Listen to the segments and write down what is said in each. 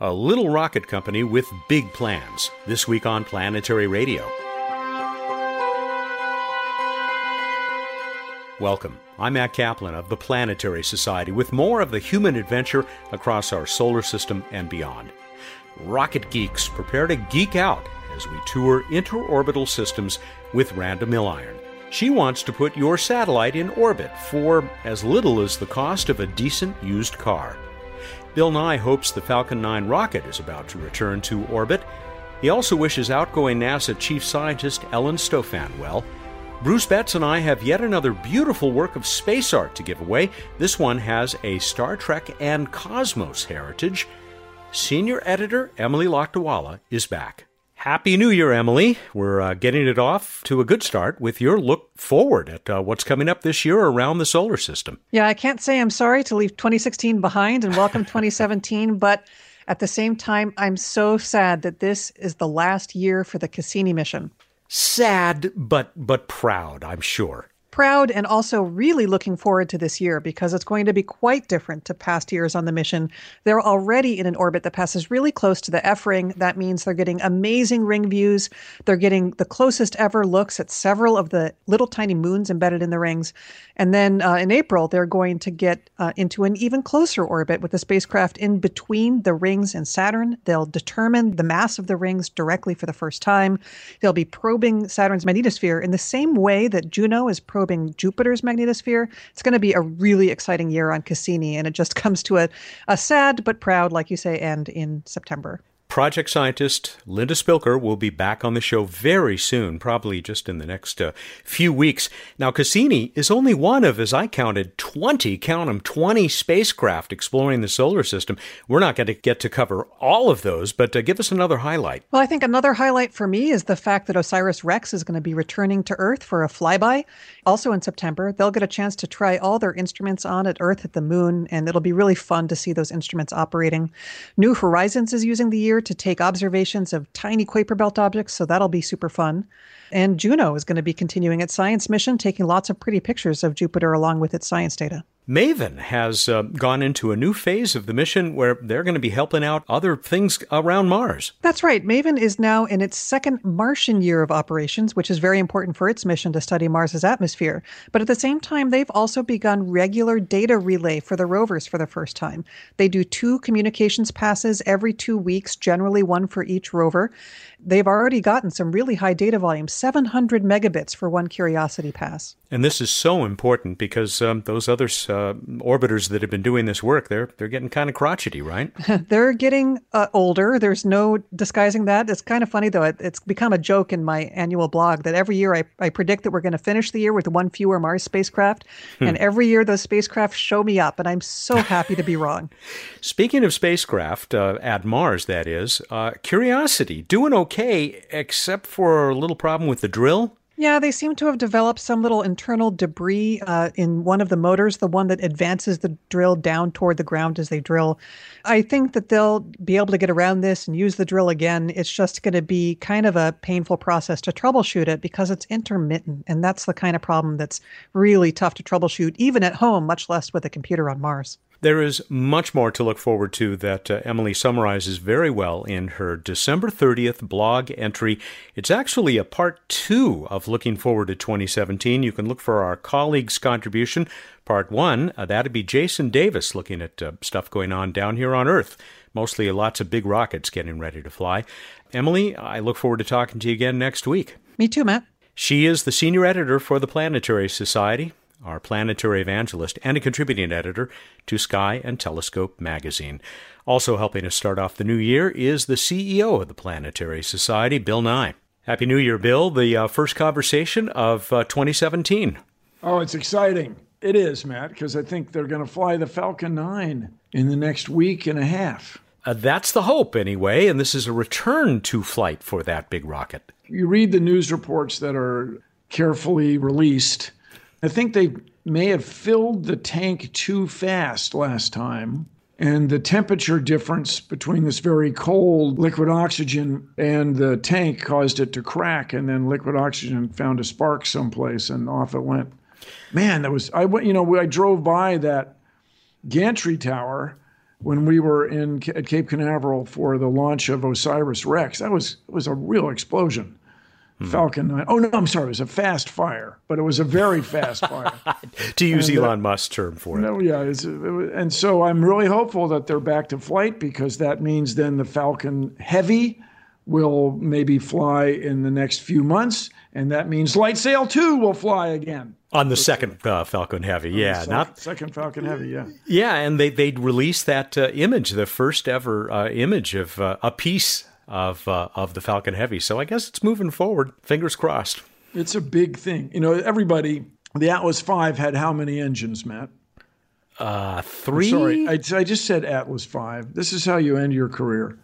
A little rocket company with big plans. This week on Planetary Radio. Welcome. I'm Matt Kaplan of the Planetary Society with more of the human adventure across our solar system and beyond. Rocket geeks prepare to geek out as we tour interorbital systems with Randa Milliron. She wants to put your satellite in orbit for as little as the cost of a decent used car. Bill Nye hopes the Falcon 9 rocket is about to return to orbit. He also wishes outgoing NASA Chief Scientist Ellen Stofan well. Bruce Betts and I have yet another beautiful work of space art to give away. This one has a Star Trek and cosmos heritage. Senior editor Emily Lakdawalla is back. Happy New Year, Emily. We're uh, getting it off to a good start with your look forward at uh, what's coming up this year around the solar system. Yeah, I can't say I'm sorry to leave 2016 behind and welcome 2017, but at the same time, I'm so sad that this is the last year for the Cassini mission. Sad, but but proud, I'm sure proud and also really looking forward to this year because it's going to be quite different to past years on the mission. They're already in an orbit that passes really close to the F ring. That means they're getting amazing ring views. They're getting the closest ever looks at several of the little tiny moons embedded in the rings. And then uh, in April, they're going to get uh, into an even closer orbit with the spacecraft in between the rings and Saturn. They'll determine the mass of the rings directly for the first time. They'll be probing Saturn's magnetosphere in the same way that Juno is probing probing Jupiter's magnetosphere. It's going to be a really exciting year on Cassini, and it just comes to a, a sad but proud, like you say, end in September. Project scientist Linda Spilker will be back on the show very soon, probably just in the next uh, few weeks. Now, Cassini is only one of, as I counted, 20, count them, 20 spacecraft exploring the solar system. We're not going to get to cover all of those, but uh, give us another highlight. Well, I think another highlight for me is the fact that OSIRIS REx is going to be returning to Earth for a flyby. Also in September, they'll get a chance to try all their instruments on at Earth at the moon, and it'll be really fun to see those instruments operating. New Horizons is using the year to take observations of tiny Kuiper Belt objects, so that'll be super fun. And Juno is going to be continuing its science mission, taking lots of pretty pictures of Jupiter along with its science data. Maven has uh, gone into a new phase of the mission where they're going to be helping out other things around Mars. That's right. Maven is now in its second Martian year of operations, which is very important for its mission to study Mars's atmosphere. But at the same time, they've also begun regular data relay for the rovers for the first time. They do two communications passes every two weeks, generally one for each rover. They've already gotten some really high data volumes, 700 megabits for one Curiosity pass. And this is so important because um, those other uh, orbiters that have been doing this work, they're they're getting kind of crotchety, right? they're getting uh, older. There's no disguising that. It's kind of funny though. It, it's become a joke in my annual blog that every year I, I predict that we're going to finish the year with one fewer Mars spacecraft, hmm. and every year those spacecraft show me up, and I'm so happy to be wrong. Speaking of spacecraft uh, at Mars, that is uh, Curiosity doing okay, except for a little problem with the drill. Yeah, they seem to have developed some little internal debris uh, in one of the motors, the one that advances the drill down toward the ground as they drill. I think that they'll be able to get around this and use the drill again. It's just going to be kind of a painful process to troubleshoot it because it's intermittent. And that's the kind of problem that's really tough to troubleshoot, even at home, much less with a computer on Mars. There is much more to look forward to that uh, Emily summarizes very well in her December 30th blog entry. It's actually a part two of Looking Forward to 2017. You can look for our colleague's contribution. Part one, uh, that'd be Jason Davis looking at uh, stuff going on down here on Earth. Mostly lots of big rockets getting ready to fly. Emily, I look forward to talking to you again next week. Me too, Matt. She is the senior editor for the Planetary Society our planetary evangelist and a contributing editor to Sky and Telescope magazine. Also helping us start off the new year is the CEO of the Planetary Society, Bill Nye. Happy New Year, Bill. The uh, first conversation of uh, 2017. Oh, it's exciting. It is, Matt, because I think they're going to fly the Falcon 9 in the next week and a half. Uh, that's the hope, anyway, and this is a return to flight for that big rocket. You read the news reports that are carefully released I think they may have filled the tank too fast last time. And the temperature difference between this very cold liquid oxygen and the tank caused it to crack. And then liquid oxygen found a spark someplace and off it went. Man, that was, I went, you know, I drove by that gantry tower when we were in at Cape Canaveral for the launch of Osiris Rex. That was was a real explosion. Hmm. Falcon 9. Oh no, I'm sorry, it was a fast fire, but it was a very fast fire. to use and, uh, Elon uh, Musk's term for it. No, yeah, it and so I'm really hopeful that they're back to flight because that means then the Falcon Heavy will maybe fly in the next few months, and that means Lightsail 2 will fly again. On the second uh, Falcon Heavy, yeah, second, not second Falcon Heavy, yeah, yeah, and they they released that uh, image, the first ever uh, image of uh, a piece of uh, of the Falcon Heavy. So I guess it's moving forward. Fingers crossed. It's a big thing, you know. Everybody, the Atlas Five had how many engines, Matt? Uh, three. I'm sorry, I, I just said Atlas Five. This is how you end your career.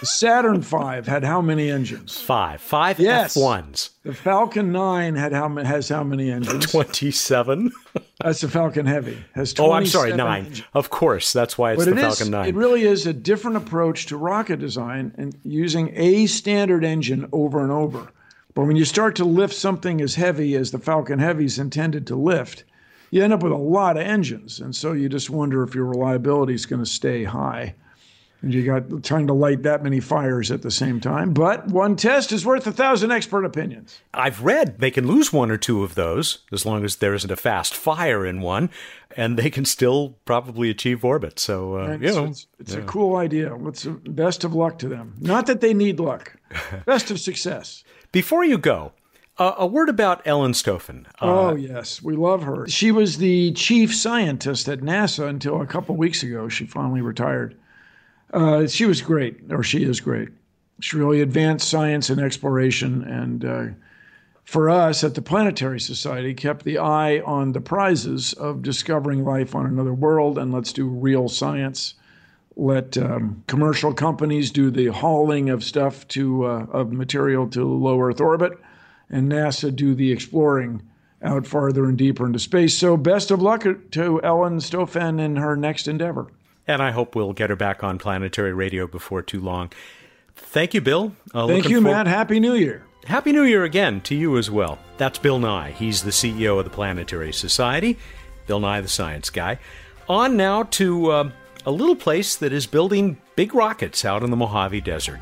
The Saturn V had how many engines? Five. Five yes. F1s. The Falcon 9 had how has how many engines? 27. that's the Falcon Heavy. Has Oh, I'm sorry, 9. Engines. Of course, that's why it's but the it Falcon is, 9. It really is a different approach to rocket design and using a standard engine over and over. But when you start to lift something as heavy as the Falcon Heavy is intended to lift, you end up with a lot of engines. And so you just wonder if your reliability is going to stay high. And you got trying to light that many fires at the same time. But one test is worth a thousand expert opinions. I've read they can lose one or two of those as long as there isn't a fast fire in one, and they can still probably achieve orbit. So, uh, you know. It's, it's yeah. a cool idea. Let's, best of luck to them. Not that they need luck, best of success. Before you go, uh, a word about Ellen Stofan. Uh, oh, yes. We love her. She was the chief scientist at NASA until a couple weeks ago. She finally retired. Uh, she was great, or she is great. She really advanced science and exploration, and uh, for us at the Planetary Society, kept the eye on the prizes of discovering life on another world, and let's do real science. Let um, commercial companies do the hauling of stuff to uh, of material to low Earth orbit, and NASA do the exploring out farther and deeper into space. So, best of luck to Ellen Stofan in her next endeavor and I hope we'll get her back on planetary radio before too long. Thank you, Bill. Uh, Thank you, for- Matt. Happy New Year. Happy New Year again to you as well. That's Bill Nye. He's the CEO of the Planetary Society. Bill Nye, the science guy. On now to uh, a little place that is building big rockets out in the Mojave Desert.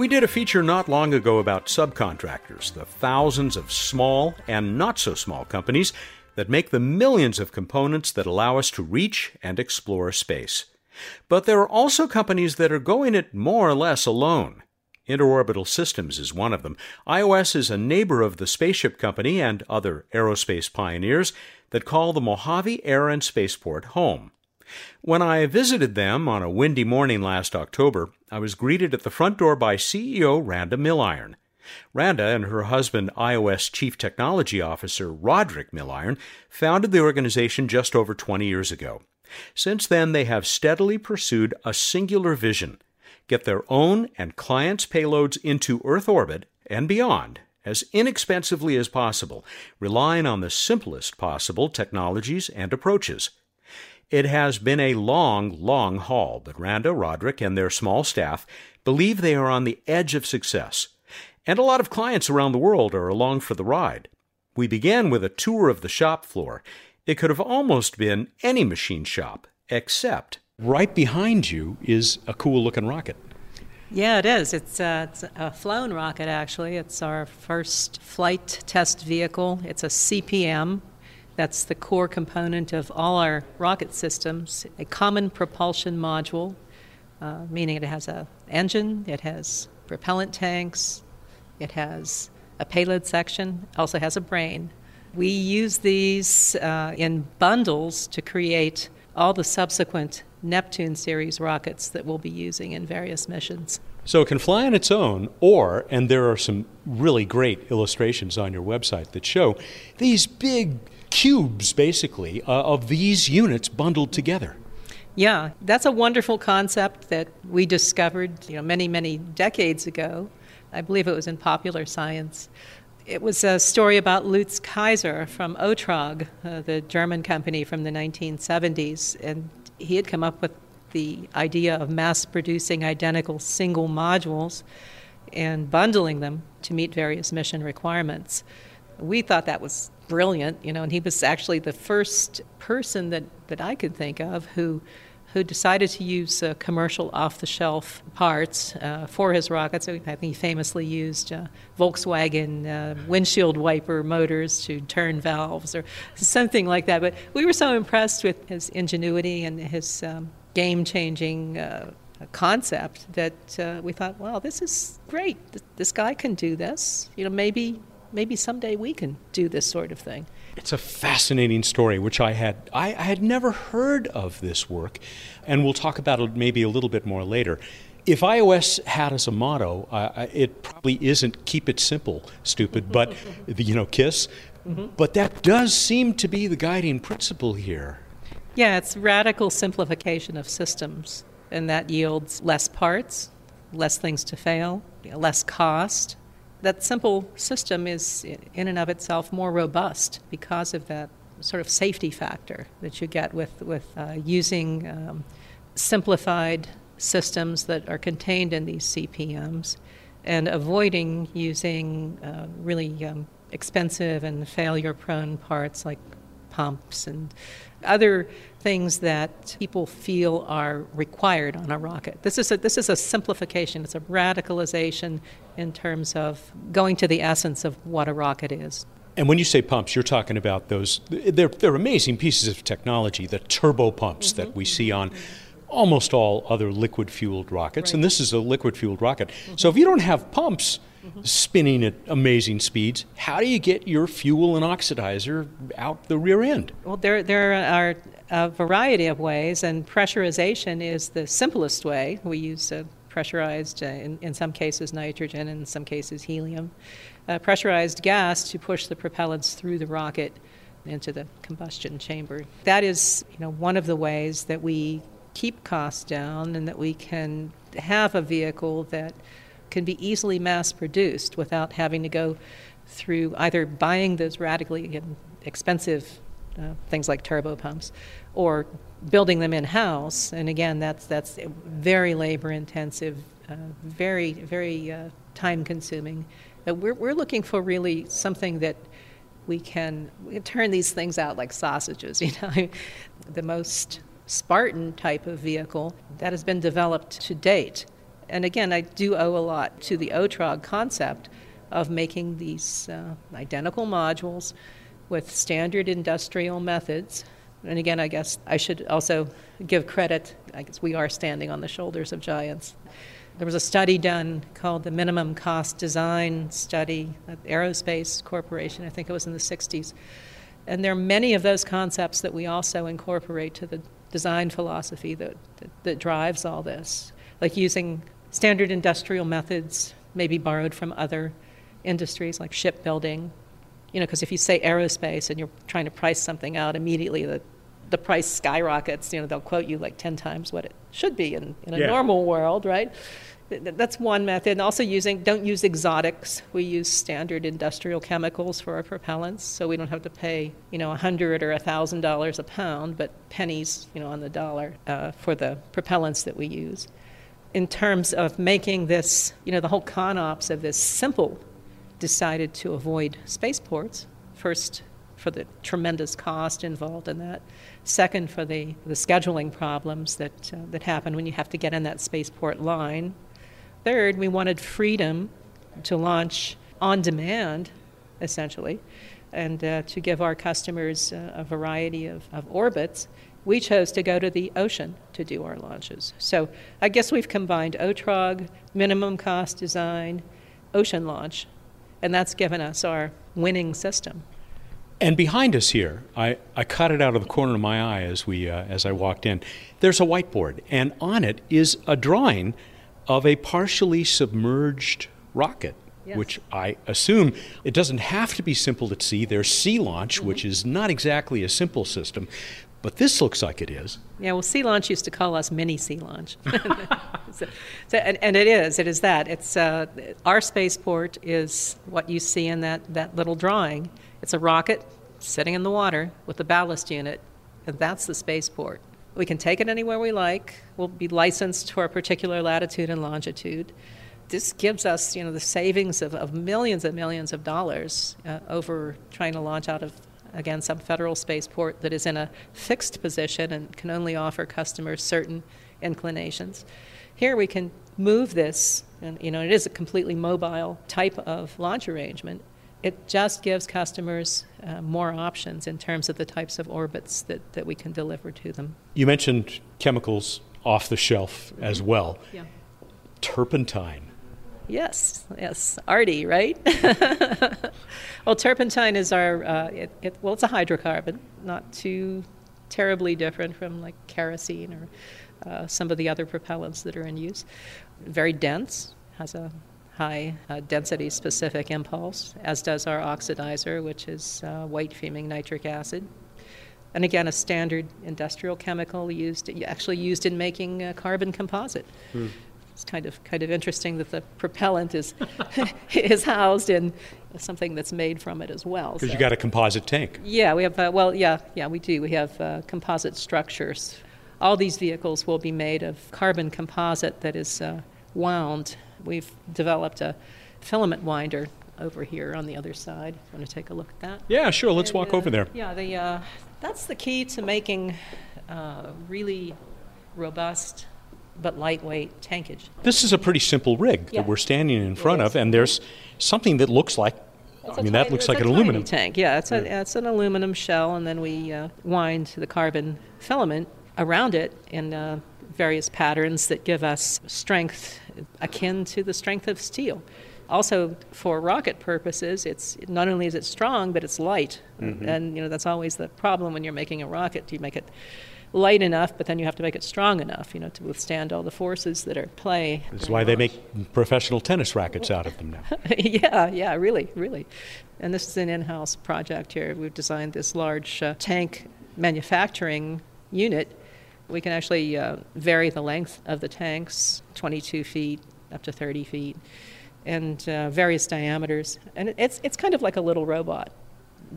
We did a feature not long ago about subcontractors, the thousands of small and not so small companies that make the millions of components that allow us to reach and explore space. But there are also companies that are going it more or less alone. Interorbital Systems is one of them. IOS is a neighbor of the spaceship company and other aerospace pioneers that call the Mojave Air and Spaceport home. When I visited them on a windy morning last October, I was greeted at the front door by CEO Randa Milliron. Randa and her husband, IOS Chief Technology Officer Roderick Milliron, founded the organization just over 20 years ago. Since then, they have steadily pursued a singular vision get their own and clients' payloads into Earth orbit and beyond as inexpensively as possible, relying on the simplest possible technologies and approaches. It has been a long, long haul, but Randa, Roderick, and their small staff believe they are on the edge of success. And a lot of clients around the world are along for the ride. We began with a tour of the shop floor. It could have almost been any machine shop, except right behind you is a cool looking rocket. Yeah, it is. It's, uh, it's, a flown rocket, actually. It's our first flight test vehicle. It's a CPM, that's the core component of all our rocket systems, a common propulsion module, uh, meaning it has an engine, it has propellant tanks, it has a payload section, also has a brain. We use these uh, in bundles to create all the subsequent Neptune series rockets that we'll be using in various missions. So it can fly on its own, or, and there are some really great illustrations on your website that show these big cubes, basically, uh, of these units bundled together. Yeah, that's a wonderful concept that we discovered, you know, many, many decades ago. I believe it was in Popular Science. It was a story about Lutz Kayser from OTRAG, uh, the German company from the 1970s, and he had come up with the idea of mass producing identical single modules and bundling them to meet various mission requirements. We thought that was brilliant, you know, and he was actually the first person that, that I could think of who who decided to use uh, commercial off the shelf parts uh, for his rockets. I think he famously used uh, Volkswagen uh, windshield wiper motors to turn valves or something like that. But we were so impressed with his ingenuity and his um, game changing uh, concept that uh, we thought, wow, this is great. This guy can do this. You know, maybe maybe someday we can do this sort of thing. It's a fascinating story, which I had I, I had never heard of this work, and we'll talk about it maybe a little bit more later. If IOS had as a motto, uh, it probably isn't "keep it simple, stupid," but you know, kiss. Mm-hmm. But that does seem to be the guiding principle here. Yeah, it's radical simplification of systems, and that yields less parts, less things to fail, less cost, that simple system is, in and of itself, more robust because of that sort of safety factor that you get with, with uh, using um, simplified systems that are contained in these CPMs and avoiding using uh, really um, expensive and failure prone parts like pumps and other things that people feel are required on a rocket. This is a, this is a simplification, it's a radicalization in terms of going to the essence of what a rocket is. And when you say pumps, you're talking about those, they're, they're amazing pieces of technology, the turbo pumps mm-hmm. that we see on almost all other liquid fueled rockets. Right. And this is a liquid fueled rocket. Mm-hmm. So if you don't have pumps, mm-hmm. spinning at amazing speeds. How do you get your fuel and oxidizer out the rear end? Well, there, there are a variety of ways, and pressurization is the simplest way. We use pressurized, uh, in, in some cases, nitrogen, in some cases, helium. Uh, pressurized gas to push the propellants through the rocket into the combustion chamber. That is, you know, one of the ways that we keep costs down and that we can have a vehicle that can be easily mass produced without having to go through either buying those radically expensive uh, things like turbo pumps or building them in house. And again, that's, that's very labor intensive, uh, very, very uh, time consuming. We're, we're looking for really something that we can, we can turn these things out like sausages. You know, the most Spartan type of vehicle that has been developed to date and again, I do owe a lot to the OTRAG concept of making these uh, identical modules with standard industrial methods. And again, I guess I should also give credit, I guess we are standing on the shoulders of giants. There was a study done called the Minimum Cost Design Study at Aerospace Corporation, I think it was in the 60s. And there are many of those concepts that we also incorporate to the design philosophy that, that, that drives all this, like using standard industrial methods, maybe borrowed from other industries like shipbuilding. You know, because if you say aerospace and you're trying to price something out, immediately the, the price skyrockets. You know, they'll quote you like 10 times what it should be in, in a yeah. normal world, right? That's one method. And also using, don't use exotics. We use standard industrial chemicals for our propellants, so we don't have to pay, you know, a hundred or a thousand dollars a pound, but pennies, you know, on the dollar uh, for the propellants that we use in terms of making this, you know, the whole CONOPS of this simple, decided to avoid spaceports. First, for the tremendous cost involved in that. Second, for the, the scheduling problems that, uh, that happen when you have to get in that spaceport line. Third, we wanted freedom to launch on demand, essentially, and uh, to give our customers uh, a variety of, of orbits we chose to go to the ocean to do our launches. So I guess we've combined OTRAG, minimum cost design, ocean launch, and that's given us our winning system. And behind us here, I, I caught it out of the corner of my eye as, we, uh, as I walked in. There's a whiteboard, and on it is a drawing of a partially submerged rocket. Yes. Which I assume it doesn't have to be simple to see. There's sea launch, mm-hmm. which is not exactly a simple system, but this looks like it is. Yeah, well, Sea Launch used to call us mini Sea Launch. so, so, and, and, it is, it is that. It's, uh, our spaceport is what you see in that, that little drawing. It's a rocket sitting in the water with a ballast unit, and that's the spaceport. We can take it anywhere we like. We'll be licensed for a particular latitude and longitude. this gives us, you know, the savings of, of millions and millions of dollars uh, over trying to launch out of, again, some federal spaceport that is in a fixed position and can only offer customers certain inclinations. Here we can move this, and you know, it is a completely mobile type of launch arrangement. It just gives customers uh, more options in terms of the types of orbits that, that we can deliver to them. You mentioned chemicals off the shelf as well. Yeah. Turpentine. Yes, yes, Artie, right? well, turpentine is our, uh, it, it, well, it's a hydrocarbon, not too terribly different from like kerosene or uh, some of the other propellants that are in use. Very dense, has a high uh, density specific impulse, as does our oxidizer, which is uh, white fuming nitric acid. And again, a standard industrial chemical used, actually used in making uh, carbon composite. Hmm it's kind of kind of interesting that the propellant is is housed in something that's made from it as well. Because so. you got a composite tank. Yeah, we have. Uh, well, yeah, yeah, we do. We have uh, composite structures. All these vehicles will be made of carbon composite that is uh, wound. We've developed a filament winder over here on the other side. Want to take a look at that? Yeah, sure. Let's and, walk over there. Yeah, the uh, that's the key to making uh, really robust but lightweight tankage. This is a pretty simple rig yeah. that we're standing in front of, and there's something that looks like. I mean, tiny, that looks like an aluminum tank. Yeah, it's, a, it's an aluminum shell, and then we uh, wind the carbon filament around it in uh, various patterns that give us strength akin to the strength of steel. Also, for rocket purposes, it's not only is it strong, but it's light, mm-hmm. and you know that's always the problem when you're making a rocket. Do you make it light enough, but then you have to make it strong enough, you know, to withstand all the forces that are at play. That's why they make professional tennis rackets out of them now. yeah, yeah, really, really. And this is an in-house project here. We've designed this large uh, tank manufacturing unit. We can actually uh, vary the length of the tanks, 22 feet up to 30 feet, and uh, various diameters. And it's it's kind of like a little robot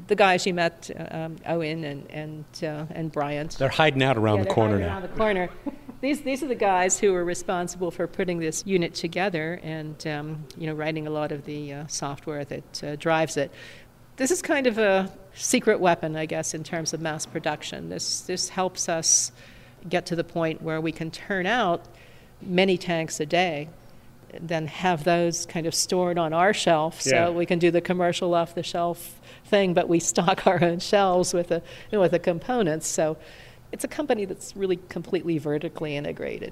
the guys you met, um, Owen and and uh, and Bryant. They're hiding out around yeah, the corner now. Around the corner. these these are the guys who were responsible for putting this unit together and um, you know writing a lot of the uh, software that uh, drives it. This is kind of a secret weapon, I guess, in terms of mass production. This this helps us get to the point where we can turn out many tanks a day then have those kind of stored on our shelf so yeah. we can do the commercial off the shelf thing, but we stock our own shelves with the you know, with the components. So it's a company that's really completely vertically integrated,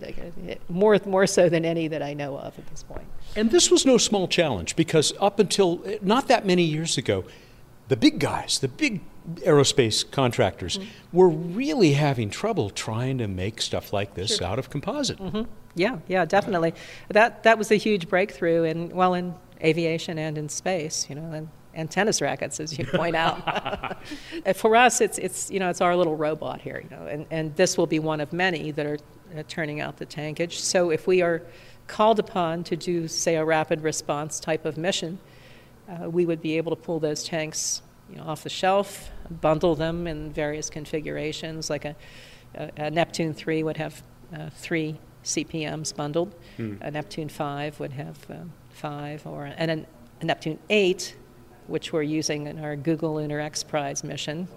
more more so than any that I know of at this point. And this was no small challenge because up until not that many years ago, the big guys, the big aerospace contractors, mm-hmm. were really having trouble trying to make stuff like this sure. out of composite. Mm-hmm. Yeah, yeah, definitely. That that was a huge breakthrough in well in aviation and in space. You know, and and tennis rackets, as you point out. For us, it's, it's, you know, it's our little robot here, you know, and, and this will be one of many that are uh, turning out the tankage. So if we are called upon to do, say, a rapid response type of mission, uh, we would be able to pull those tanks you know, off the shelf, bundle them in various configurations, like a, a, a Neptune 3 would have uh, three CPMs bundled, hmm. a Neptune 5 would have uh, five, or and a Neptune 8 which we're using in our Google Lunar X Prize mission.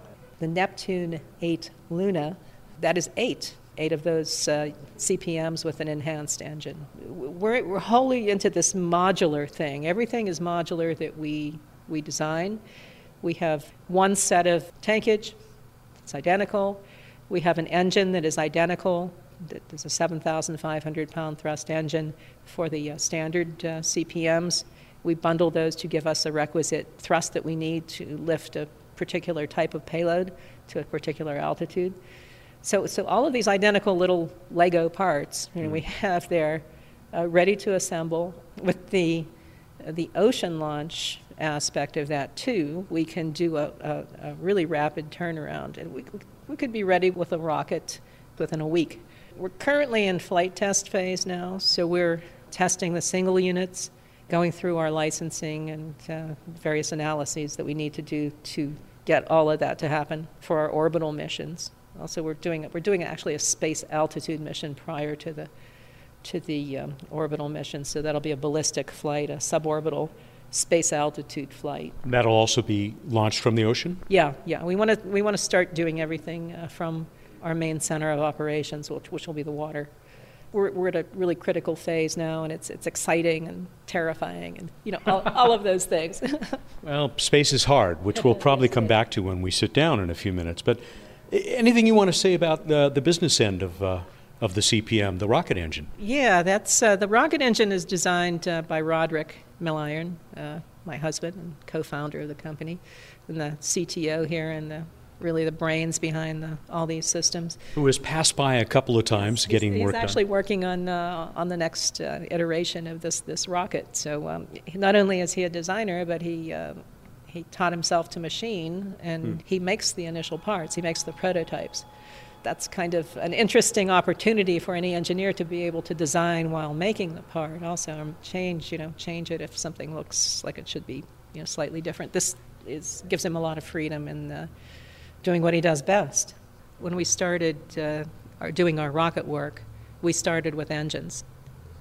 The Neptune 8 Luna, that is eight, eight of those uh, CPMs with an enhanced engine. We're, we're wholly into this modular thing. Everything is modular that we, we design. We have one set of tankage, it's identical. We have an engine that is identical. There's a 7,500 pound thrust engine for the uh, standard uh, CPMs. We bundle those to give us the requisite thrust that we need to lift a particular type of payload to a particular altitude. So, so all of these identical little Lego parts you know, we mm. have there uh, ready to assemble. With the, uh, the ocean launch aspect of that too, we can do a, a, a really rapid turnaround. And we, we could be ready with a rocket within a week. We're currently in flight test phase now, so we're testing the single units going through our licensing and uh, various analyses that we need to do to get all of that to happen for our orbital missions. Also, we're doing we're doing actually a space altitude mission prior to the to the um, orbital mission. So that'll be a ballistic flight, a suborbital space altitude flight. That'll also be launched from the ocean. Yeah, yeah. We want to we want to start doing everything uh, from our main center of operations, which, which will be the water. We're, we're at a really critical phase now, and it's it's exciting and terrifying, and you know all, all of those things. well, space is hard, which we'll probably come back to when we sit down in a few minutes. But anything you want to say about the the business end of uh, of the CPM, the rocket engine? Yeah, that's uh, the rocket engine is designed uh, by Roderick Milliron, uh, my husband and co-founder of the company, and the CTO here, and the really the brains behind the, all these systems. Who has passed by a couple of times getting he's, work done. He's actually working on uh, on the next uh, iteration of this this rocket. So um, not only is he a designer, but he uh, he taught himself to machine, and hmm. he makes the initial parts. He makes the prototypes. That's kind of an interesting opportunity for any engineer to be able to design while making the part. Also, change you know change it if something looks like it should be you know slightly different. This is gives him a lot of freedom in the doing what he does best. When we started uh, our, doing our rocket work, we started with engines.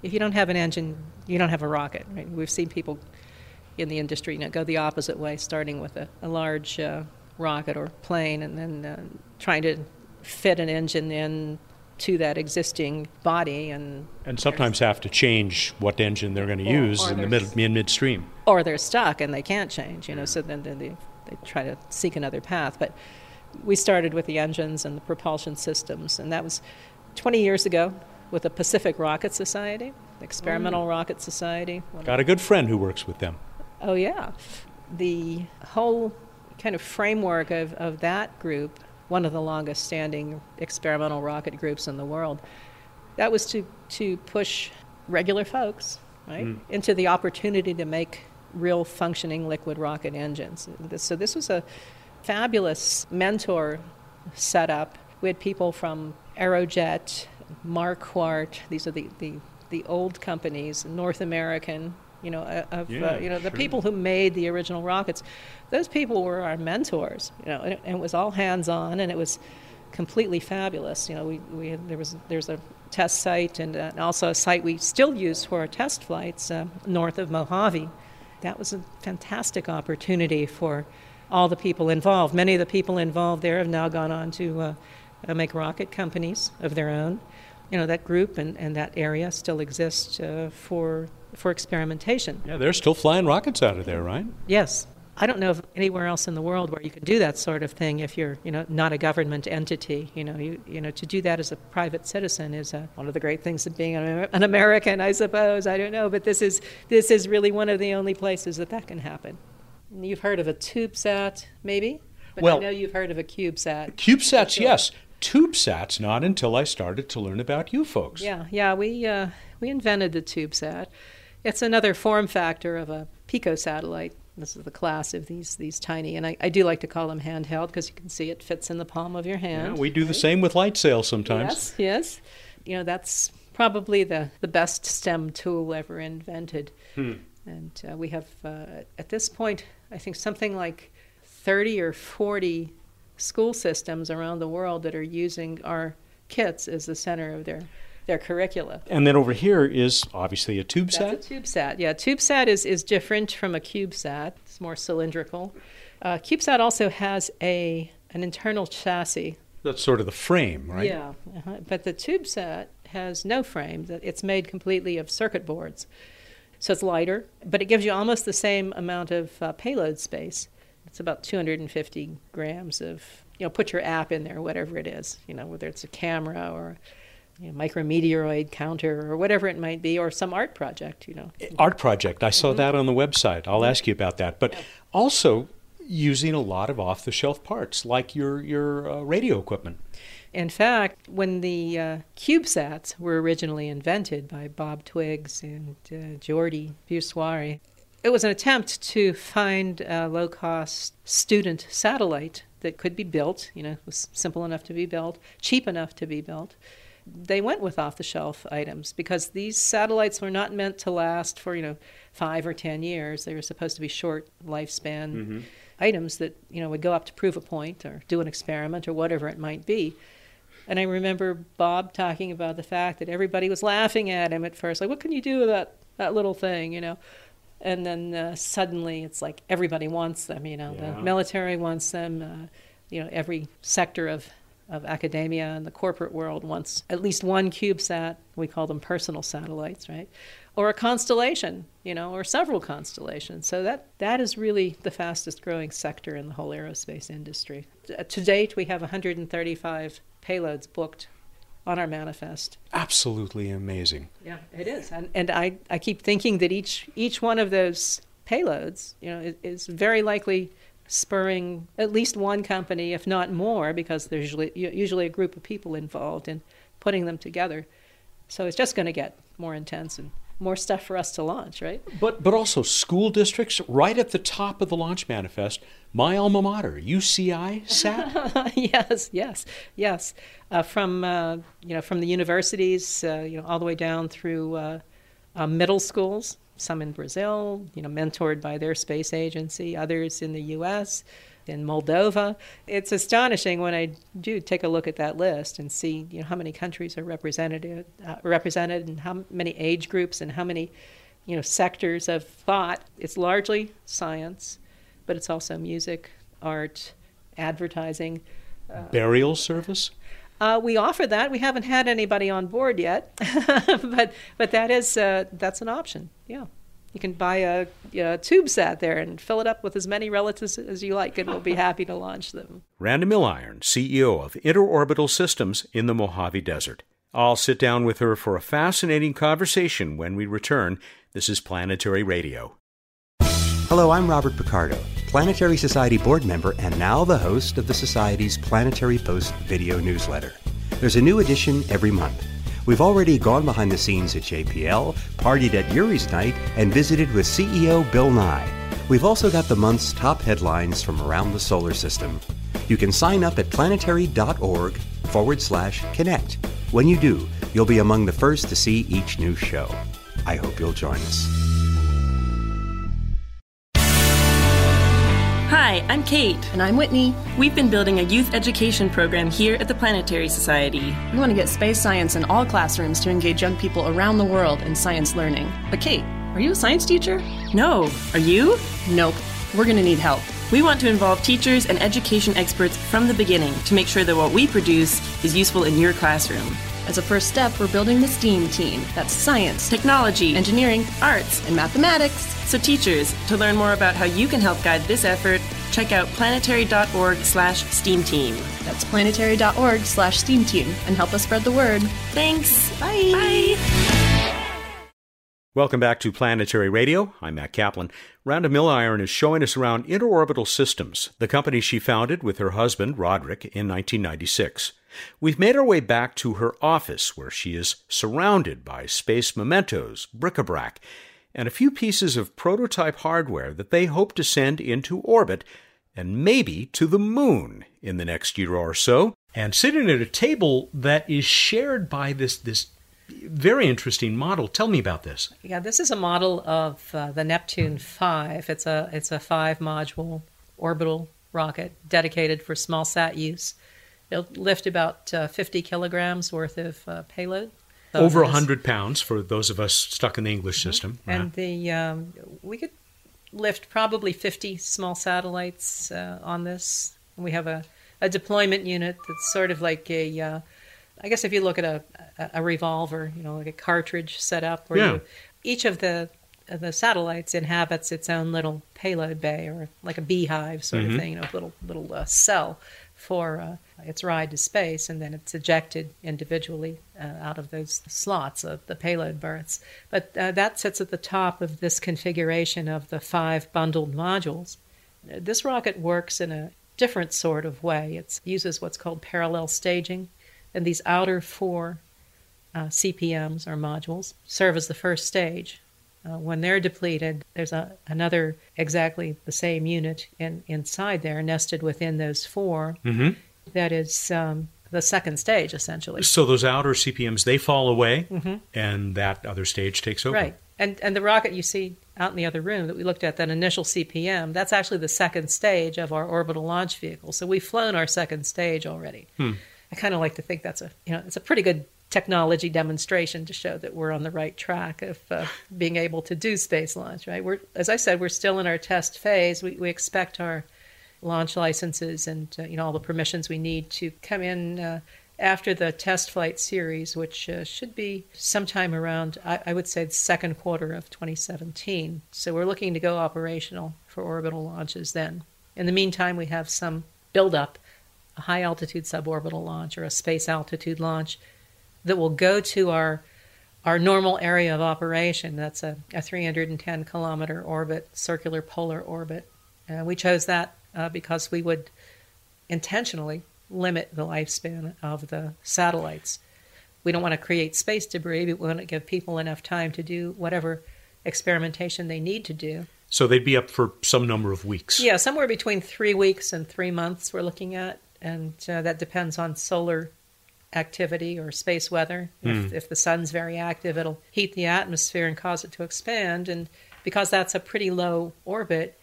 If you don't have an engine, you don't have a rocket. Right? We've seen people in the industry you know, go the opposite way, starting with a, a large uh, rocket or plane and then uh, trying to fit an engine in to that existing body and and sometimes have to change what engine they're going to use in the mid in midstream or they're stuck and they can't change you know so then, then they, they try to seek another path but we started with the engines and the propulsion systems, and that was 20 years ago with the Pacific Rocket Society, Experimental mm. Rocket Society. Got a good friend who works with them. Oh, yeah. The whole kind of framework of, of that group, one of the longest standing experimental rocket groups in the world, that was to, to push regular folks right, mm. into the opportunity to make real functioning liquid rocket engines. So this was a fabulous mentor setup. We had people from Aerojet, Marquardt, these are the, the, the old companies, North American, you know, uh, of, uh, yeah, uh, you know, the sure. people who made the original rockets. Those people were our mentors, you know, and it, and it was all hands on and it was completely fabulous. You know, we, we had, there was, there's a test site and, uh, also a site we still use for our test flights uh, north of Mojave. That was a fantastic opportunity for all the people involved. Many of the people involved there have now gone on to uh, uh, make rocket companies of their own. You know, that group and, and that area still exists uh, for, for experimentation. Yeah, they're still flying rockets out of there, right? Yes. I don't know of anywhere else in the world where you can do that sort of thing if you're, you know, not a government entity. You know, you, you know, to do that as a private citizen is uh, one of the great things of being an, an American, I suppose. I don't know, but this is this is really one of the only places that that can happen. You've heard of a TubeSat, maybe? But well, I know you've heard of a CubeSat. CubeSats, sure. yes. TubeSats, not until I started to learn about you folks. Yeah, yeah, we uh, we invented the TubeSat. It's another form factor of a pico satellite. This is the class of these these tiny, and I, I do like to call them handheld because you can see it fits in the palm of your hand. Yeah, we do right? the same with LightSail sometimes. Yes, yes. You know that's probably the the best STEM tool ever invented. Hmm. And uh, we have, uh, at this point, I think something like 30 or 40 school systems around the world that are using our kits as the center of their their curricula. And then over here is obviously a CubeSat. That's a CubeSat. Yeah, TubeSat is is different from a CubeSat. It's more cylindrical. Uh, CubeSat also has a an internal chassis. That's sort of the frame, right? Yeah, uh-huh. but the TubeSat has no frame. It's made completely of circuit boards. So it's lighter, but it gives you almost the same amount of uh, payload space. It's about 250 grams of, you know, put your app in there, whatever it is, you know, whether it's a camera or you know, micrometeoroid counter or whatever it might be, or some art project, you know. Art project. I saw mm-hmm. that on the website. I'll ask you about that. But yeah. also using a lot of off the shelf parts, like your, your uh, radio equipment. In fact, when the uh, CubeSats were originally invented by Bob Twiggs and uh, Jordi it was an attempt to find a low cost student satellite that could be built, you know, was simple enough to be built, cheap enough to be built. They went with off the shelf items because these satellites were not meant to last for, you know, five or ten years. They were supposed to be short lifespan mm-hmm. items that, you know, would go up to prove a point or do an experiment or whatever it might be And I remember Bob talking about the fact that everybody was laughing at him at first, like, "What can you do with that that little thing?" You know. And then uh, suddenly, it's like everybody wants them. You know, Yeah. the military wants them. Uh, you know, every sector of of academia and the corporate world wants at least one CubeSat. We call them personal satellites, right? Or a constellation, you know, or several constellations. So that that is really the fastest growing sector in the whole aerospace industry. Uh, To date, we have 135 payloads booked on our manifest. Absolutely amazing. Yeah, it is, and and I, I keep thinking that each each one of those payloads, you know, is, is very likely spurring at least one company, if not more, because there's usually usually a group of people involved in putting them together. So it's just going to get more intense and more stuff for us to launch, right? But but also school districts right at the top of the launch manifest. My alma mater, UCI, SAT. yes, yes, yes. Uh, from uh, you know from the universities, uh, you know, all the way down through uh, uh, middle schools. Some in Brazil, you know, mentored by their space agency. Others in the U.S., in Moldova. It's astonishing when I do take a look at that list and see, you know, how many countries are represented, uh, represented, and how many age groups and how many, you know, sectors of thought. It's largely science, but it's also music, art, advertising. Burial service. Uh, we offer that. We haven't had anybody on board yet, but but that is uh, that's an option. Yeah, you can buy a, a tube sat there and fill it up with as many relatives as you like, and we'll be happy to launch them. Randa Milliron, CEO of Interorbital Systems in the Mojave Desert. I'll sit down with her for a fascinating conversation when we return. This is Planetary Radio. Hello, I'm Robert Picardo, Planetary Society board member and now the host of the Society's Planetary Post video newsletter. There's a new edition every month. We've already gone behind the scenes at JPL, partied at Yuri's Night, and visited with CEO Bill Nye. We've also got the month's top headlines from around the solar system. You can sign up at planetary.org forward slash connect. When you do, you'll be among the first to see each new show. I hope you'll join us. Hi, I'm Kate. And I'm Whitney. We've been building a youth education program here at the Planetary Society. We want to get space science in all classrooms to engage young people around the world in science learning. But, Kate, are you a science teacher? No, are you? Nope. We're going to need help. We want to involve teachers and education experts from the beginning to make sure that what we produce is useful in your classroom. As a first step, we're building the STEAM team. That's science, Technology, engineering, arts. and mathematics. So teachers, to learn more about how you can help guide this effort, check out planetary.org slash STEAM team. That's planetary.org slash STEAM team and help us spread the word. Thanks. Bye. Bye. Welcome back to Planetary Radio. I'm Matt Kaplan. Randa Milliron is showing us around Interorbital Systems, the company she founded with her husband, Roderick, in 1996. We've made our way back to her office, where she is surrounded by space mementos, bric-a-brac, and a few pieces of prototype hardware that they hope to send into orbit and maybe to the moon in the next year or so. And sitting at a table that is shared by this this very interesting model. Tell me about this. Yeah, this is a model of uh, the Neptune 5. It's a it's a five module orbital rocket dedicated for small sat use. It'll lift about uh, 50 kilograms worth of uh, payload. So Over this- 100 pounds for those of us stuck in the English system. And the um, we could lift probably 50 small satellites uh, on this. We have a, a deployment unit that's sort of like a, uh, I guess if you look at a, a, revolver, you know, like a cartridge setup, where Yeah. you, each of the the satellites inhabits its own little payload bay or like a beehive sort of thing, you know, little little uh, cell for uh, its ride to space, and then it's ejected individually uh, out of those slots of the payload berths. But uh, that sits at the top of this configuration of the five bundled modules. This rocket works in a different sort of way. It uses what's called parallel staging, and these outer four uh, CPMs or modules serve as the first stage. Uh, when they're depleted, there's a, another exactly the same unit in, inside there, nested within those 4 Mhm. That is um, the second stage, essentially. So those outer CPMs, they fall away, and that other stage takes over. Mm-hmm. Right. And, and the rocket you see out in the other room that we looked at, that initial CPM, that's actually the second stage of our orbital launch vehicle. So we've flown our second stage already. I kind of like to think that's a you know it's a pretty good technology demonstration to show that we're on the right track of uh, being able to do space launch. Right? We're as I said, we're still in our test phase. We we expect our launch licenses and uh, you know all the permissions we need to come in uh, after the test flight series, which uh, should be sometime around I, I, would say the second quarter of 2017. So we're looking to go operational for orbital launches then. In the meantime, we have some buildup, a high altitude suborbital launch or a space altitude launch that will go to our our normal area of operation. That's a, a 310 kilometer orbit, circular polar orbit. Uh, we chose that uh, because we would intentionally limit the lifespan of the satellites. We don't want to create space debris, but we want to give people enough time to do whatever experimentation they need to do. So they'd be up for some number of weeks. Yeah, somewhere between three weeks and three months, we're looking at. And uh, that depends on solar activity or space weather. Mm. If, if the sun's very active, it'll heat the atmosphere and cause it to expand. And because that's a pretty low orbit,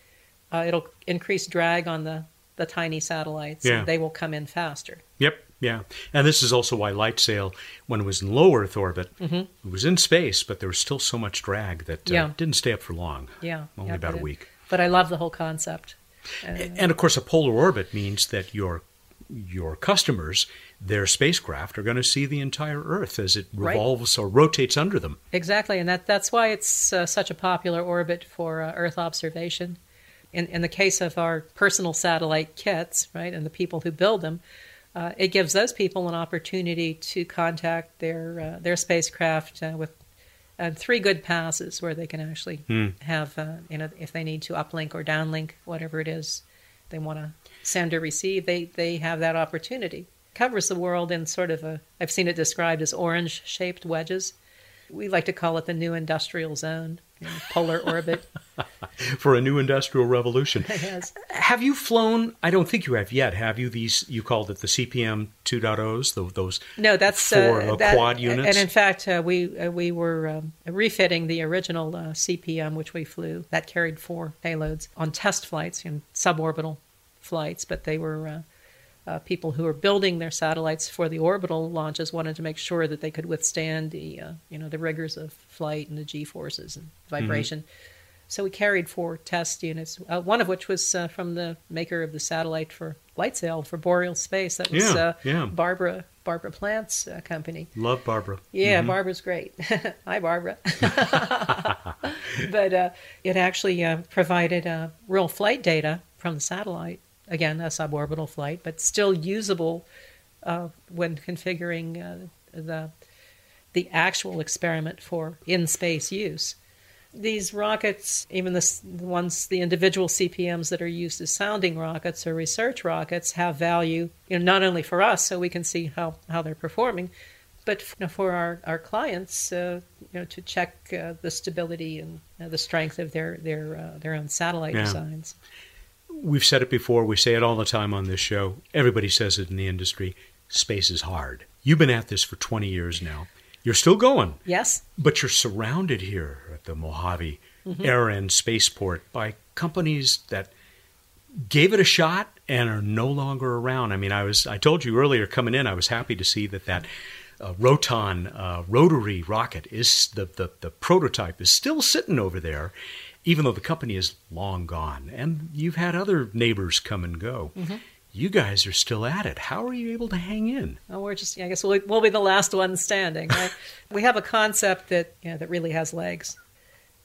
uh, it'll increase drag on the, the tiny satellites. Yeah. they will come in faster. Yep. Yeah. And this is also why LightSail, when it was in low Earth orbit, mm-hmm. it was in space, but there was still so much drag that uh, yeah. didn't stay up for long. Yeah. Only yeah, about a week. But I love the whole concept. Uh, and of course, a polar orbit means that your your customers, their spacecraft, are going to see the entire Earth as it revolves right. or rotates under them. Exactly, and that that's why it's uh, such a popular orbit for uh, Earth observation in, in the case of our personal satellite kits, right, and the people who build them, uh, it gives those people an opportunity to contact their uh, their spacecraft uh, with uh, three good passes where they can actually hmm. have, uh, you know, if they need to uplink or downlink, whatever it is they want to send or receive, they they have that opportunity. Covers the world in sort of a, I've seen it described as orange shaped wedges. We like to call it the new industrial zone polar orbit. For a new industrial revolution. yes. Have you flown? I don't think you have yet. Have you? These you called it the CPM 2.0s. Those no, that's four uh, that, quad units. And in fact, uh, we uh, we were um, refitting the original uh, CPM, which we flew. That carried four payloads on test flights and suborbital flights, but they were uh, people who are building their satellites for the orbital launches wanted to make sure that they could withstand the uh, you know the rigors of flight and the g forces and vibration. Mm-hmm. So we carried four test units, uh, one of which was uh, from the maker of the satellite for LightSail for Boreal Space. That was yeah, uh, yeah. Barbara Barbara Plante's uh, company. Love Barbara. Yeah, mm-hmm. Barbara's great. Hi, Barbara. but it actually provided real flight data from the satellite again, a suborbital flight, but still usable uh, when configuring uh, the the actual experiment for in space use. These rockets, even the, the ones, the individual CPMs that are used as sounding rockets or research rockets, have value. You know, not only for us, so we can see how, how they're performing, but for our, our clients, uh, you know, to check uh, the stability and uh, the strength of their their uh, their own satellite yeah. designs we've said it before, we say it all the time on this show. Everybody says it in the industry space is hard. You've been at this for 20 years now. You're still going. Yes. But you're surrounded here at the Mojave mm-hmm. Air and Spaceport by companies that gave it a shot and are no longer around. I mean, I was I told you earlier coming in, I was happy to see that that uh, Roton uh, rotary rocket is the, the the prototype is still sitting over there even though the company is long gone and you've had other neighbors come and go. Mm-hmm. You guys are still at it. How are you able to hang in? Oh, we're just, I guess we'll, we'll be the last ones standing. Right? we have a concept that, you know, that really has legs.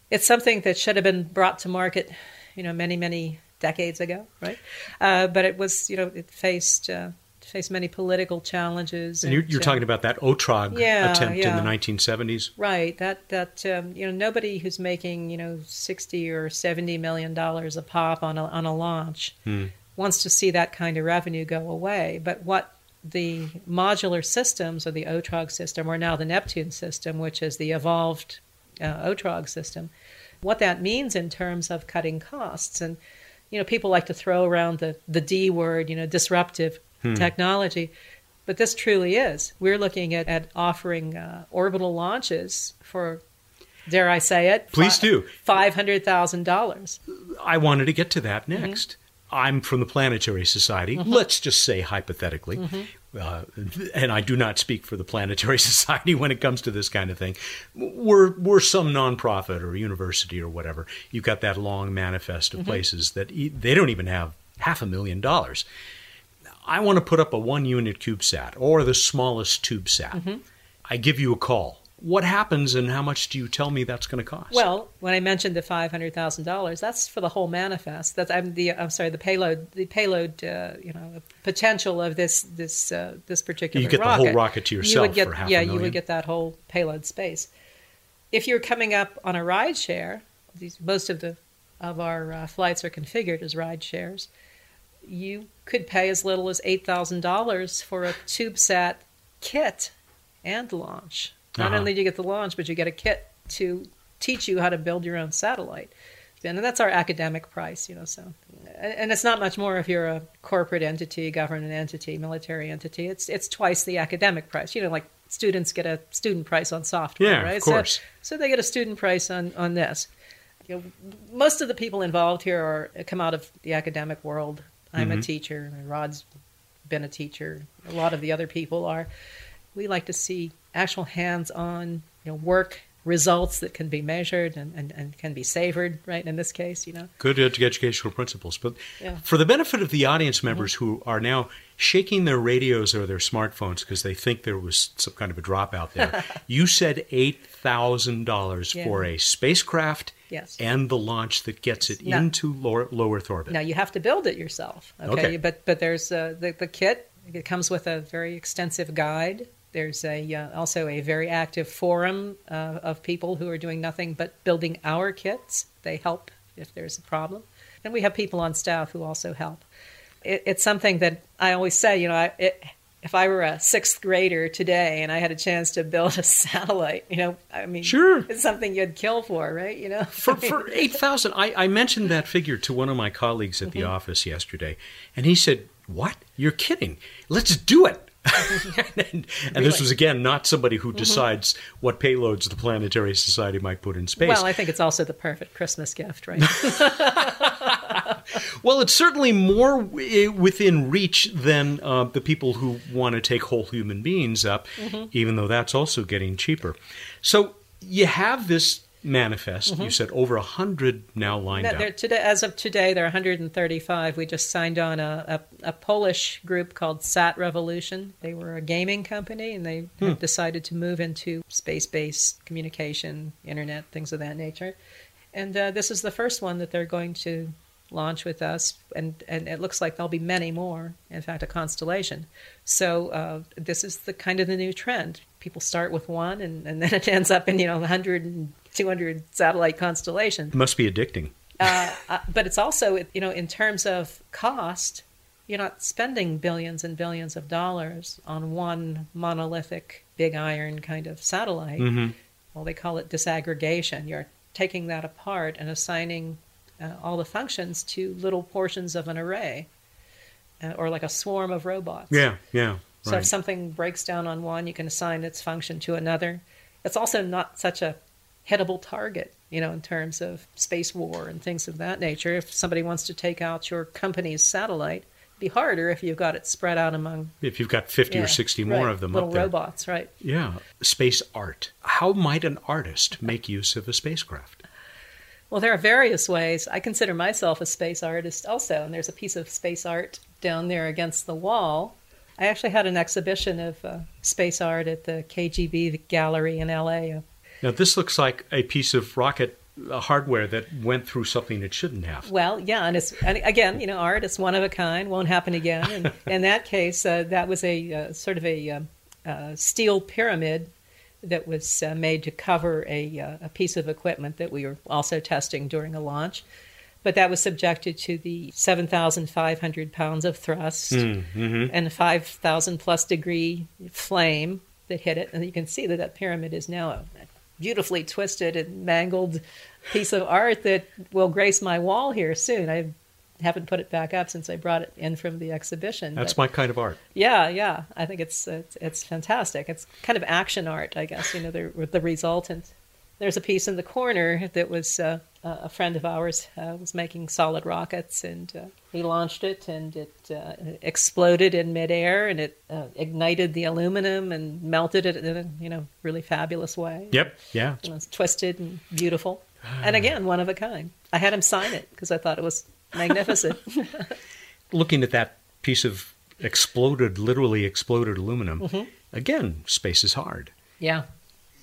It's something that should have been brought to market, you know, many, many decades ago, right? Uh, but it was, you know, it faced uh, faced many political challenges. And, and you're, you're talking about that OTRAG yeah, attempt yeah. in the 1970s, right? That that um, you know nobody who's making you know 60 or 70 million dollars a pop on a on a launch hmm. wants to see that kind of revenue go away. But what the modular systems or the OTRAG system, or now the Neptune system, which is the evolved uh, OTRAG system, what that means in terms of cutting costs and you know people like to throw around the the D word, you know, disruptive hmm. technology. But this truly is. We're looking at, at offering uh, orbital launches for, dare I say it? Please do. $500,000. I wanted to get to that next. Mm-hmm. I'm from the Planetary Society. Mm-hmm. Let's just say hypothetically, uh, and I do not speak for the Planetary Society when it comes to this kind of thing. We're we're some nonprofit or university or whatever. You've got that long manifest Mm-hmm. of places that e- they don't even have half a million dollars. I want to put up a one unit CubeSat or the smallest TubeSat. Mm-hmm. I give you a call. What happens and how much do you tell me that's going to cost? Well, when I mentioned the five hundred thousand dollars, that's for the whole manifest. That's I'm the I'm sorry the payload the payload uh, you know potential of this this uh, this particular You get the rocket. whole rocket to You yourself would get, for half a yeah, you would get that whole payload space. If you're coming up on a ride share, these most of the of our uh, flights are configured as ride shares. You could pay as little as eight thousand dollars for a CubeSat kit and launch. Not Uh-huh. only do you get the launch, but you get a kit to teach you how to build your own satellite. And that's our academic price, you know. So, and it's not much more if you're a corporate entity, government entity, military entity. It's it's twice the academic price. You know, like students get a student price on software, Yeah, of right? course. So, so they get a student price on on this. You know, most of the people involved here are come out of the academic world. I'm Mm-hmm. a teacher. Rod's been a teacher. A lot of the other people are. We like to see actual hands-on, you know, work results that can be measured and, and, and can be savored. Right in this case, you know. good ed- educational principles. But Yeah. Mm-hmm. for the benefit of the audience members who are now shaking their radios or their smartphones because they think there was some kind of a drop out there, you said eight thousand dollars Yeah. for a spacecraft Yes. and the launch that gets it No. into low, low Earth orbit. Now you have to build it yourself. Okay, Okay. but but there's uh, the the kit. It comes with a very extensive guide. There's a uh, also a very active forum uh, of people who are doing nothing but building our kits. They help if there's a problem, and we have people on staff who also help. It, it's something that I always say. You know, I, it, if I were a sixth grader today and I had a chance to build a satellite, you know, I mean, Sure. it's something you'd kill for, right? You know, for, for 8000 I, I mentioned that figure to one of my colleagues at the Mm-hmm. office yesterday and he said what you're kidding let's do it and, and this was again not somebody Mm-hmm. who decides what payloads the planetary society might put in space Well, I think it's also the perfect Christmas gift, right? Well, it's certainly more w- within reach than uh, the people who want to take whole human beings up, Mm-hmm. even though that's also getting cheaper. So you have this manifest. You said over a hundred now lined No, up. today, as of today, there are 135. We just signed on a, a, a Polish group called Sat Revolution. They were a gaming company, and they Hmm. have decided to move into space-based communication, internet, things of that nature. And uh, this is the first one that they're going to launch with us, and, and it looks like there'll be many more. In fact, a constellation. So uh, this is the kind of the new trend. People start with one, and, and then it ends up in you know 100 and 200 satellite constellations Must be addicting. uh, but it's also you know in terms of cost you're not spending billions and billions of dollars on one monolithic big iron kind of satellite well they call it disaggregation you're taking that apart and assigning uh, all the functions to little portions of an array uh, or like a swarm of robots Yeah, yeah. so right. if something breaks down on one, you can assign its function to another. It's also not such a hittable target, you know, in terms of space war and things of that nature. If somebody wants to take out your company's satellite, it'd be harder if you've got it spread out among if you've got 50 yeah, or 60 more right, of them little up there. robots, right? Yeah. Space art. How might an artist make use of a spacecraft? Well, there are various ways. I consider myself a space artist also, and there's a piece of space art down there against the wall. I actually had an exhibition of uh, space art at the KGB gallery in LA. Now, this looks like a piece of rocket uh, hardware that went through something it shouldn't have. Well, yeah, and it's and again, you know, art is one of a kind, won't happen again. And in that case, uh, that was a uh, sort of a um, uh, steel pyramid that was uh, made to cover a, uh, a piece of equipment that we were also testing during a launch. But that was subjected to the 7,500 pounds of thrust and 5,000 plus degree flame that hit it. And you can see that that pyramid is now a beautifully twisted and mangled piece of art that will grace my wall here soon. I haven't put it back up since I brought it in from the exhibition. That's but- my kind of art. yeah, yeah. I think it's it's, it's fantastic. It's kind of action art, I guess. You know, the the resultant. There's a piece in the corner that was uh, a friend of ours uh, was making solid rockets, and uh, He launched it, and it uh, exploded in midair, and it uh, ignited the aluminum and melted it in a you know really fabulous way. Yep. Yeah. It was twisted and beautiful, and again one of a kind. I had him sign it because I thought it was magnificent. Looking at that piece of exploded, literally exploded aluminum, Mm-hmm. again, space is hard. yeah.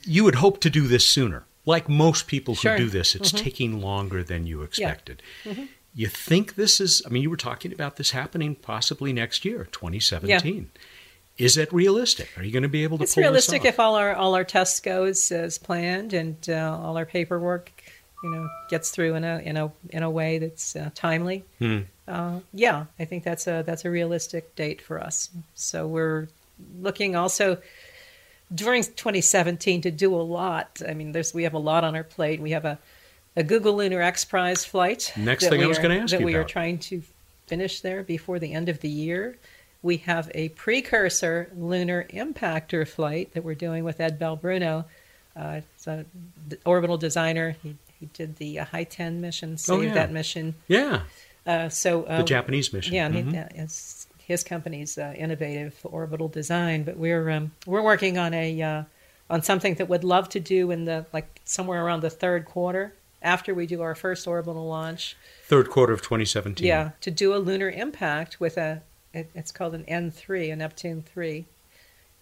You would hope to do this sooner. Like most people who Sure. Mm-hmm. do this, it's taking longer than you expected. You think this is, I mean, you were talking about this happening possibly next year, 2017. Is it realistic? Are you going to be able to It's pull realistic this off? It's realistic if all our all our tests goes as planned and uh, all our paperwork, you know, gets through in a in a in a way that's uh, timely. Hmm. Uh, yeah, I think that's a that's a realistic date for us. So we're looking also during 2017 to do a lot. I mean, there's we have a lot on our plate. We have a a Google Lunar X Prize flight. Next thing I was are- gonna ask that you we are trying to finish there before the end of the year. We have a precursor lunar impactor flight that we're doing with Ed Belbruno. Uh, it's a d- orbital designer. He, he did the uh, Hiten mission, saved Oh, yeah. that mission. Yeah, Uh, so uh, the Japanese mission. yeah, Mhm. he- it's his company's uh, innovative orbital design. But we're um, we're working on a uh, on something that would love to do in the like somewhere around the third quarter after we do our first orbital launch. Third quarter of 2017. Yeah, to do a lunar impact with a it, it's called an N3, a Neptune 3,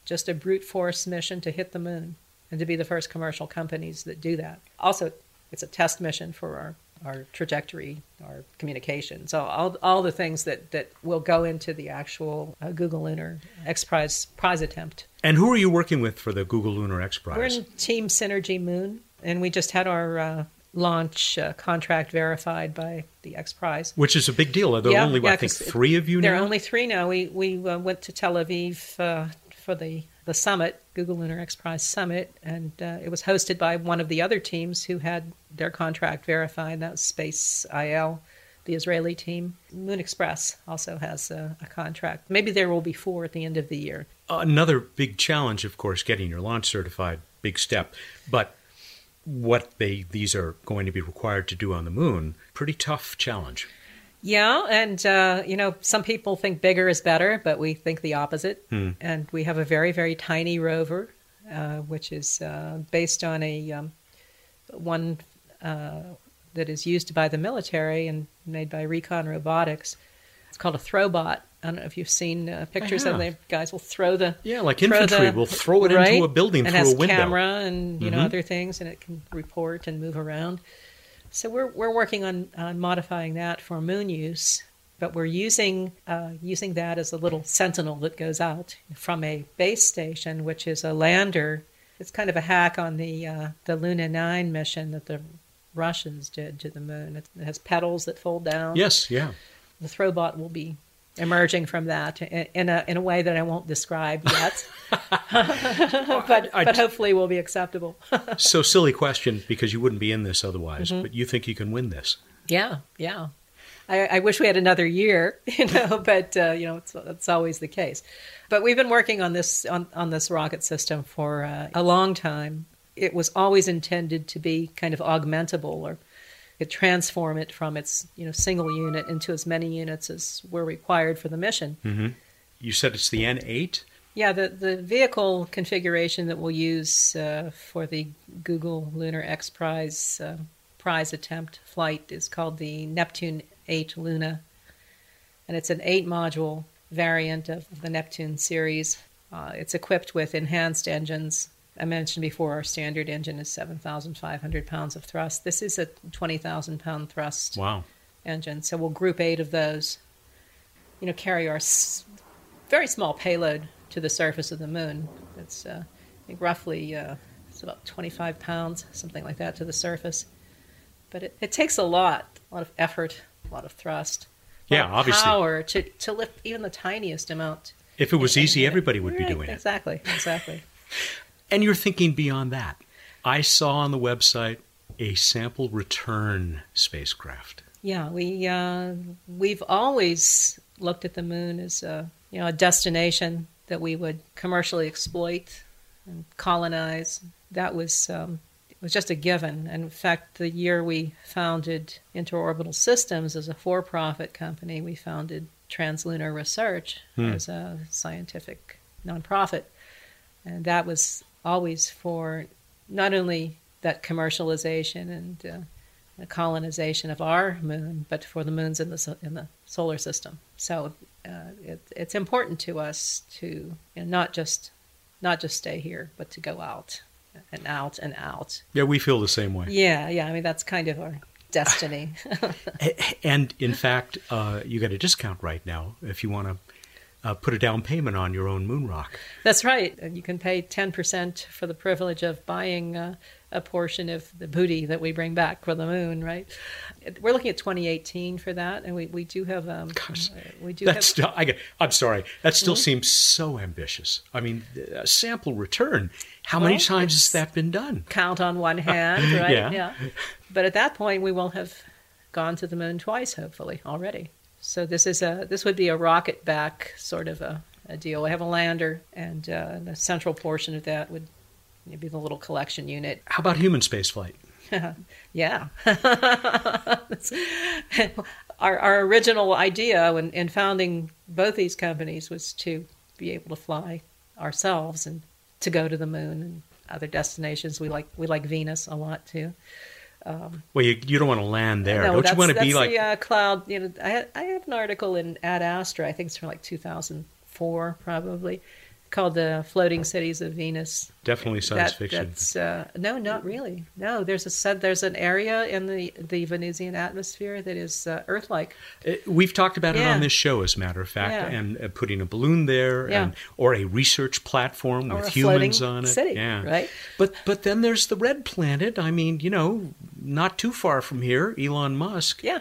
just a brute force mission to hit the moon and to be the first commercial companies that do that. Also, it's a test mission for our our trajectory, our communication. So all all the things that that will go into the actual uh, Google Lunar X Prize prize attempt. And who are you working with for the Google Lunar X Prize? We're in Team Synergy Moon, and we just had our uh, launch uh, contract verified by the X Prize. Which is a big deal. Are there Yeah, only, yeah, I think, three of you There now? are only three now. We we uh, went to Tel Aviv uh, for the the summit, Google Lunar X Prize Summit, and uh, it was hosted by one of the other teams who had their contract verified. That was SpaceIL, the Israeli team. Moon Express also has a, a contract. Maybe there will be four at the end of the year. Another big challenge, of course, getting your launch certified, big step. But what they these are going to be required to do on the moon, pretty tough challenge. Yeah, and uh, you know, some people think bigger is better, but we think the opposite. And we have a very, very tiny rover, uh, which is uh, based on a um, one uh, that is used by the military and made by Recon Robotics. It's called a throwbot. I don't know if you've seen uh, pictures of the guys will throw the Yeah, like throw infantry the- will throw it right? into a building and through has a window. camera and you know Mhm. other things, and it can report and move around. So we're we're working on, on modifying that for moon use, but we're using uh, using that as a little sentinel that goes out from a base station, which is a lander. It's kind of a hack on the uh, the Luna Nine mission that the Russians did to the moon. It, it has pedals that fold down. Yes, yeah. The throwbot will be emerging from that in, a in a way that I won't describe yet, but I- but hopefully will be acceptable. so silly question because you wouldn't be in this otherwise, Mm-hmm. but you think you can win this? Yeah, yeah. I, I wish we had another year, you know, but uh, you know, it's, it's always the case. But we've been working on this on, on this rocket system for uh, a long time. It was always intended to be kind of augmentable, or it transform it from its you know single unit into as many units as were required for the mission. You said it's the N8. Yeah, the, the vehicle configuration that we'll use uh, for the Google Lunar X Prize uh, prize attempt flight is called the Neptune 8 Luna. And it's an eight module variant of the Neptune series. Uh, it's equipped with enhanced engines. I mentioned before our standard engine is 7,500 pounds of thrust. This is a 20,000 pound thrust Wow. engine. So we'll group eight of those, you know, carry our s- very small payload to the surface of the moon. It's, uh, I think, roughly uh, it's about 25 pounds, something like that, to the surface. But it, it takes a lot, a lot of effort, a lot of thrust, Yeah, obviously. power to, to lift even the tiniest amount. If it was easy, everybody would be Right, doing it. Exactly, exactly. And you're thinking beyond that. I saw on the website a sample return spacecraft. Yeah, we uh, we've always looked at the moon as a you know a destination that we would commercially exploit and colonize. That was um, was just a given. And in fact, the year we founded Interorbital Systems as a for profit company, we founded Translunar Research hmm. as a scientific nonprofit. And that was always for not only that commercialization and uh, the colonization of our moon, but for the moons in the in the solar system. So uh, it, it's important to us to you know, not just not just stay here, but to go out and out and out. Yeah, we feel the same way. Yeah, yeah. I mean, that's kind of our destiny. and in fact, uh, you get a discount right now if you want to uh, put a down payment on your own moon rock. That's right. You can pay 10% for the privilege of buying uh, a portion of the booty that we bring back for the moon, right? We're looking at 2018 for that, and we, we do have. Um, Gosh, we do. That's have, still, I, am sorry. That still mm-hmm. seems so ambitious. I mean, a sample return. How well, many times has that been done? Count on one hand, right? yeah. yeah. But at that point, we will have gone to the moon twice, hopefully, already. So this is a this would be a rocket back sort of a, a deal. We have a lander, and uh, the central portion of that would be the little collection unit. How about human spaceflight? yeah. our, our original idea when, in founding both these companies was to be able to fly ourselves and to go to the moon and other destinations. We like we like Venus a lot too. Um, well, you, you don't want to land there, no, don't you want to be like the uh, cloud? You know, I, I have an article in Ad Astra. I think it's from like 2004, probably, called the Floating Cities of Venus. Definitely science that, fiction. That's, uh, no, not really. No, there's a said there's an area in the the Venusian atmosphere that is uh, Earth-like. Uh, we've talked about yeah. it on this show, as a matter of fact, yeah. and uh, putting a balloon there, yeah. and, or a research platform or with humans on it. City, yeah, right. But but then there's the red planet. I mean, you know, not too far from here, Elon Musk. Yeah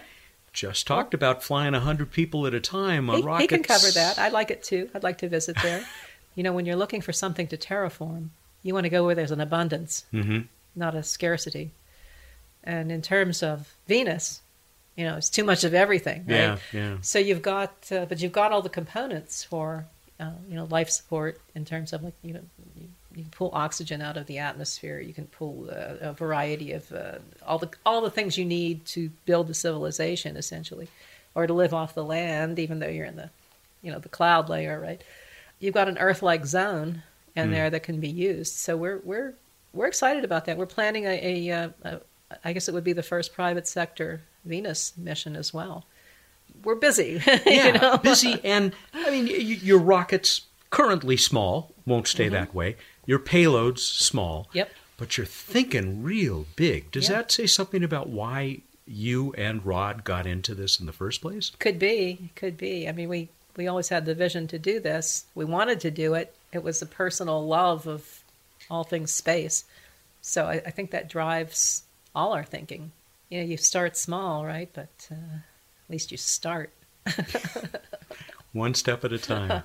just talked about flying 100 people at a time on he, rockets. He can cover that. I'd like it too. I'd like to visit there. You know, when you're looking for something to terraform, you want to go where there's an abundance, mm-hmm. not a scarcity. And in terms of Venus, you know, it's too much of everything, right? Yeah, yeah. So you've got, uh, but you've got all the components for, uh, you know, life support in terms of like, you know, you, you can pull oxygen out of the atmosphere. You can pull uh, a variety of uh, all the all the things you need to build a civilization, essentially, or to live off the land, even though you're in the, you know, the cloud layer, right? You've got an Earth-like zone in mm. there that can be used. So we're we're we're excited about that. We're planning a, a, I guess it would be the first private sector Venus mission as well. We're busy. yeah, you know? busy, and I mean your rockets currently small won't stay mm-hmm. that way. Your payloads small. Yep. But you're thinking real big. Does yep. that say something about why you and Rod got into this in the first place? Could be, could be. I mean, we we always had the vision to do this. We wanted to do it. It was a personal love of all things space. So I, I think that drives all our thinking. You know, you start small, right? But uh, at least you start. One step at a time.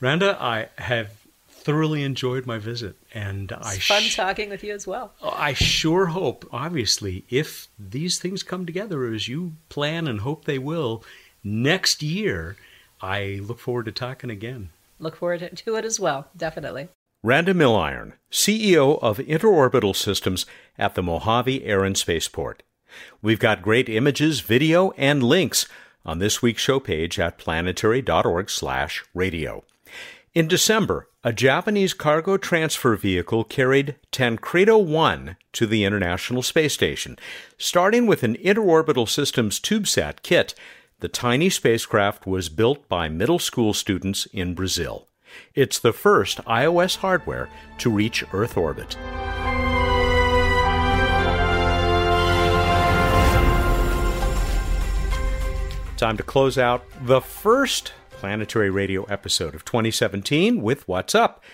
Randa, I have thoroughly enjoyed my visit, and it's I fun sh- talking with you as well. I sure hope, obviously, if these things come together as you plan and hope they will next year, I look forward to talking again. Look forward to it as well, definitely. Randa Milliron, CEO of Interorbital Systems at the Mojave Air and Spaceport. We've got great images, video, and links on this week's show page at planetary.org/radio. In December, a Japanese cargo transfer vehicle carried Tancredo 1 to the International Space Station. Starting with an Interorbital Systems CubeSat kit, the tiny spacecraft was built by middle school students in Brazil. It's the first IOS hardware to reach Earth orbit. Time to close out the first Planetary Radio episode of 2017 with What's Up.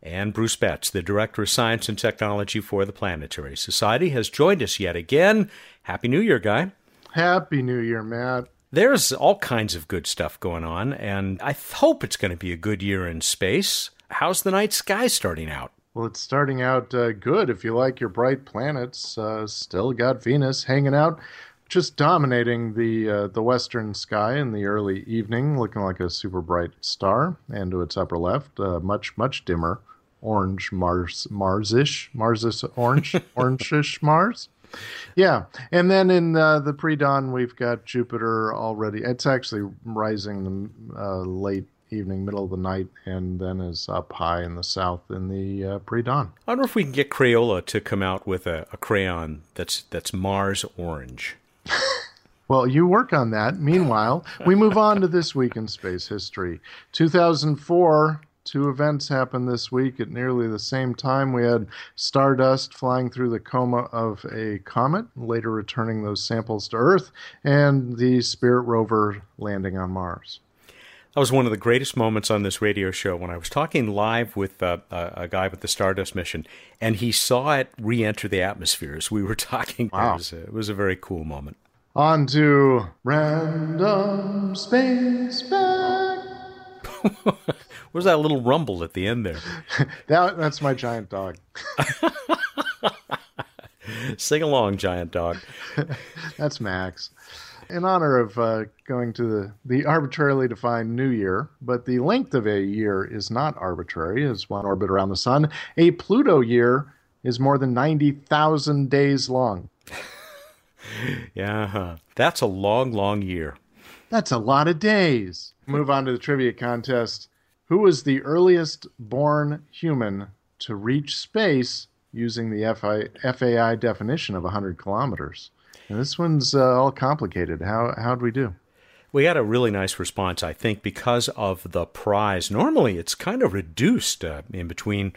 And Bruce Betts, the Director of Science and Technology for the Planetary Society, has joined us yet again. Happy New Year, Guy. Happy New Year, Matt there's all kinds of good stuff going on, and I hope it's going to be a good year in space. How's the night sky starting out? Well, it's starting out uh, good if you like your bright planets. Uh, still got Venus hanging out, just dominating the uh, the western sky in the early evening, looking like a super bright star. And to its upper left, uh, much much dimmer orange Mars, Marsish, Marsish orange, orangish Mars. Yeah, and then in uh, the pre-dawn we've got Jupiter already. It's actually rising uh, late evening, middle of the night, and then is up high in the south in the uh, pre-dawn. I wonder if we can get Crayola to come out with a, a crayon that's that's Mars orange. Well, you work on that. Meanwhile, we move on to this week in space history. 2004, two events happened this week at nearly the same time. We had Stardust flying through the coma of a comet, later returning those samples to Earth, and the Spirit rover landing on Mars. That was one of the greatest moments on this radio show when I was talking live with uh, a guy with the Stardust mission, and he saw it re-enter the atmosphere as we were talking. Wow. It, was a, it was a very cool moment. On to random space fact. Where's that little rumble at the end there? that, that's my giant dog. Sing along, giant dog. that's Max in honor of uh, going to the, the arbitrarily defined new year, but the length of a year is not arbitrary as one orbit around the sun. A Pluto year is more than 90,000 days long. yeah, huh. that's a long, long year. That's a lot of days. Move on to the trivia contest. Who was the earliest born human to reach space using the FI, FAI definition of 100 kilometers? And this one's uh, all complicated. How how'd we do? We had a really nice response, I think, because of the prize. Normally, it's kind of reduced uh, in between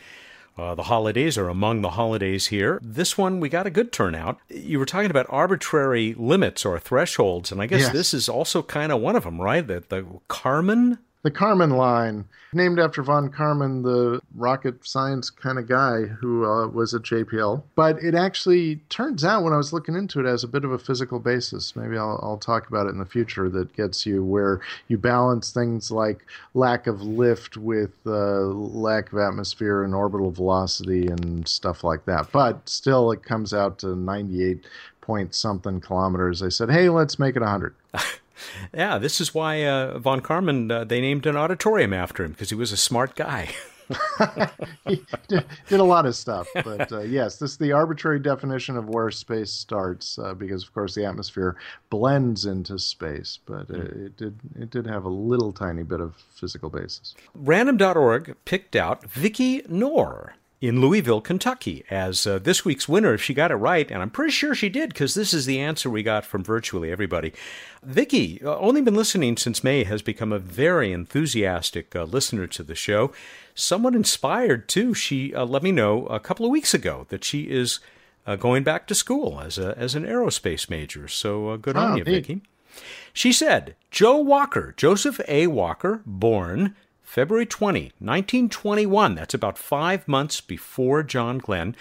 uh, the holidays or among the holidays here. This one, we got a good turnout. You were talking about arbitrary limits or thresholds, and I guess yes. this is also kind of one of them, right? The, the Kármán the Kármán line, named after von Karman, the rocket science kind of guy who uh, was at JPL. But it actually turns out when I was looking into it as a bit of a physical basis. Maybe I'll, I'll talk about it in the future that gets you where you balance things like lack of lift with uh, lack of atmosphere and orbital velocity and stuff like that. But still, it comes out to 98 point something kilometers. I said, hey, let's make it 100. Yeah, this is why uh, von Karman uh, they named an auditorium after him because he was a smart guy. he did, did, a lot of stuff, but uh, yes, this is the arbitrary definition of where space starts, uh, because of course the atmosphere blends into space, but mm. it did it did have a little tiny bit of physical basis. Random.org picked out Vicky Knorr in Louisville, Kentucky, as uh, this week's winner if she got it right, and I'm pretty sure she did because this is the answer we got from virtually everybody. Vicky, uh, only been listening since May, has become a very enthusiastic uh, listener to the show. Somewhat inspired too. She uh, let me know a couple of weeks ago that she is uh, going back to school as a as an aerospace major. So uh, good oh, on you, neat. Vicky. She said, Joe Walker, Joseph A. Walker, born February 20, 1921, that's about five months before John Glenn,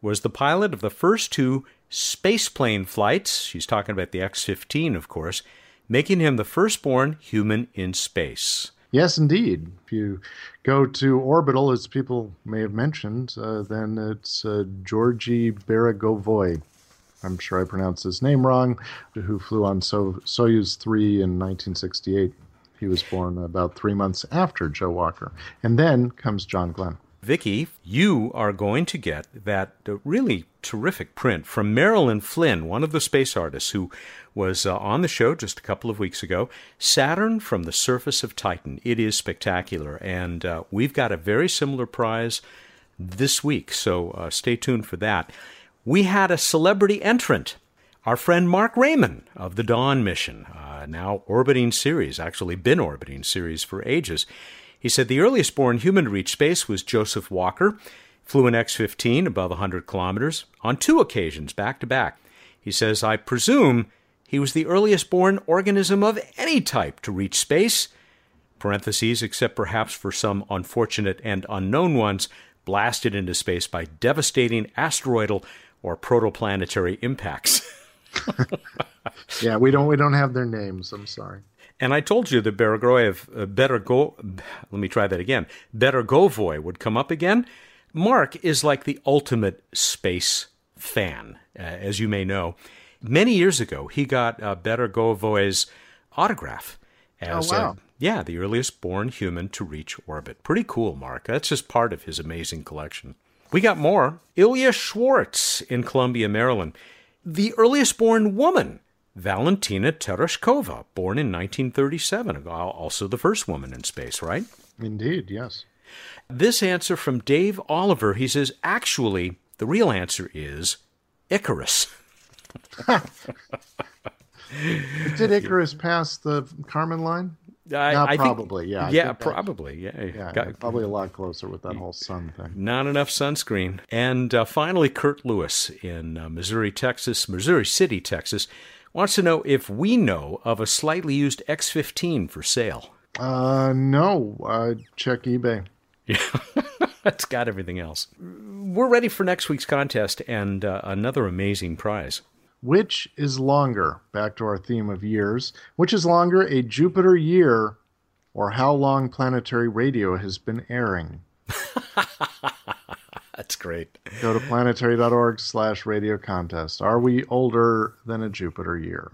was the pilot of the first two spaceplane flights. She's talking about the X 15, of course, making him the firstborn human in space. Yes, indeed. If you go to orbital, as people may have mentioned, uh, then it's uh, Georgy Beregovoy. I'm sure I pronounced his name wrong, who flew on so- Soyuz 3 in 1968. He was born about three months after Joe Walker. And then comes John Glenn. Vicky, you are going to get that really terrific print from Marilyn Flynn, one of the space artists who was uh, on the show just a couple of weeks ago. Saturn from the Surface of Titan. It is spectacular. And uh, we've got a very similar prize this week, so uh, stay tuned for that. We had a celebrity entrant our friend Marc Rayman of the Dawn mission, uh, now orbiting Ceres, actually been orbiting Ceres for ages. He said the earliest born human to reach space was Joseph Walker, flew an X 15 above 100 kilometers on two occasions back to back. He says, I presume he was the earliest born organism of any type to reach space, parentheses, except perhaps for some unfortunate and unknown ones blasted into space by devastating asteroidal or protoplanetary impacts. yeah, we don't we don't have their names. I'm sorry. And I told you that Beregoyev, uh, better go. Let me try that again. Beregovoy would come up again. Marc is like the ultimate space fan, uh, as you may know. Many years ago, he got uh, Beregovoy's autograph as oh, wow. Yeah, the earliest born human to reach orbit. Pretty cool, Marc. That's just part of his amazing collection. We got more. Ilya Schwartz in Columbia, Maryland. The earliest born woman, Valentina Tereshkova, born in 1937. Also the first woman in space, right? Indeed, yes. This answer from Dave Oliver, he says, actually, the real answer is Icarus. Did Icarus pass the Kármán line? I, Not I probably, think, yeah. Yeah, probably, yeah. Yeah, Got- probably a lot closer with that whole sun thing. Not enough sunscreen. And uh, finally, Kurt Lewis in uh, Missouri, Texas, Missouri City, Texas, wants to know if we know of a slightly used X 15 for sale. Uh, no. Uh, check eBay. Yeah. it's got everything else. We're ready for next week's contest and uh, another amazing prize. Which is longer? Back to our theme of years. Which is longer, a Jupiter year or how long planetary radio has been airing? That's great. Go to planetary.org slash radio contest. Are we older than a Jupiter year?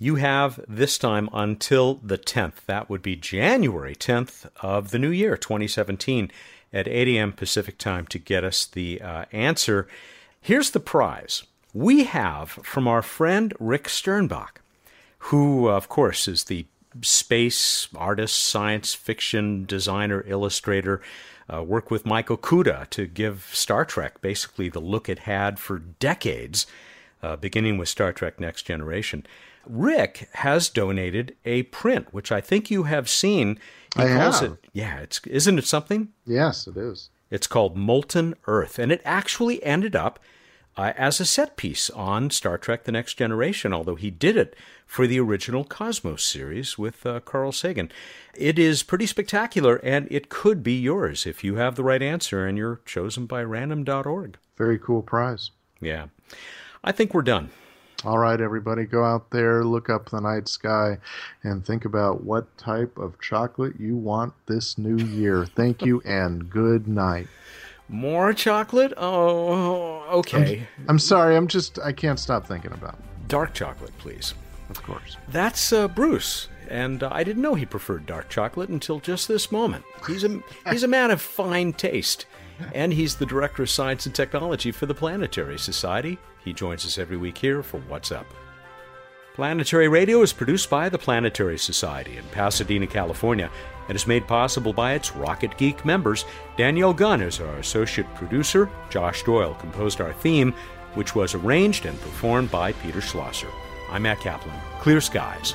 You have this time until the 10th. That would be January 10th of the new year, 2017, at 8 a.m. Pacific time to get us the uh, answer. Here's the prize. We have from our friend Rick Sternbach, who, of course, is the space artist, science fiction designer, illustrator, uh, worked with Michael Okuda to give Star Trek basically the look it had for decades, uh, beginning with Star Trek Next Generation. Rick has donated a print, which I think you have seen. He I calls have. it, yeah, it's isn't it something? Yes, it is. It's called Molten Earth, and it actually ended up uh, as a set piece on Star Trek The Next Generation, although he did it for the original Cosmos series with uh, Carl Sagan. It is pretty spectacular, and it could be yours if you have the right answer and you're chosen by random.org. Very cool prize. Yeah. I think we're done. All right, everybody, go out there, look up the night sky, and think about what type of chocolate you want this new year. Thank you, and good night. More chocolate? Oh, okay. I'm sorry, I'm just, I can't stop thinking about it. Dark chocolate, please. Of course. That's uh, Bruce, and uh, I didn't know he preferred dark chocolate until just this moment. He's a he's a man of fine taste, and he's the director of science and technology for the Planetary Society. He joins us every week here for What's Up. Planetary Radio is produced by the Planetary Society in Pasadena, California, and is made possible by its Rocket Geek members. Danielle Gunn is our associate producer. Josh Doyle composed our theme, which was arranged and performed by Peter Schlosser. I'm Matt Kaplan. Clear skies.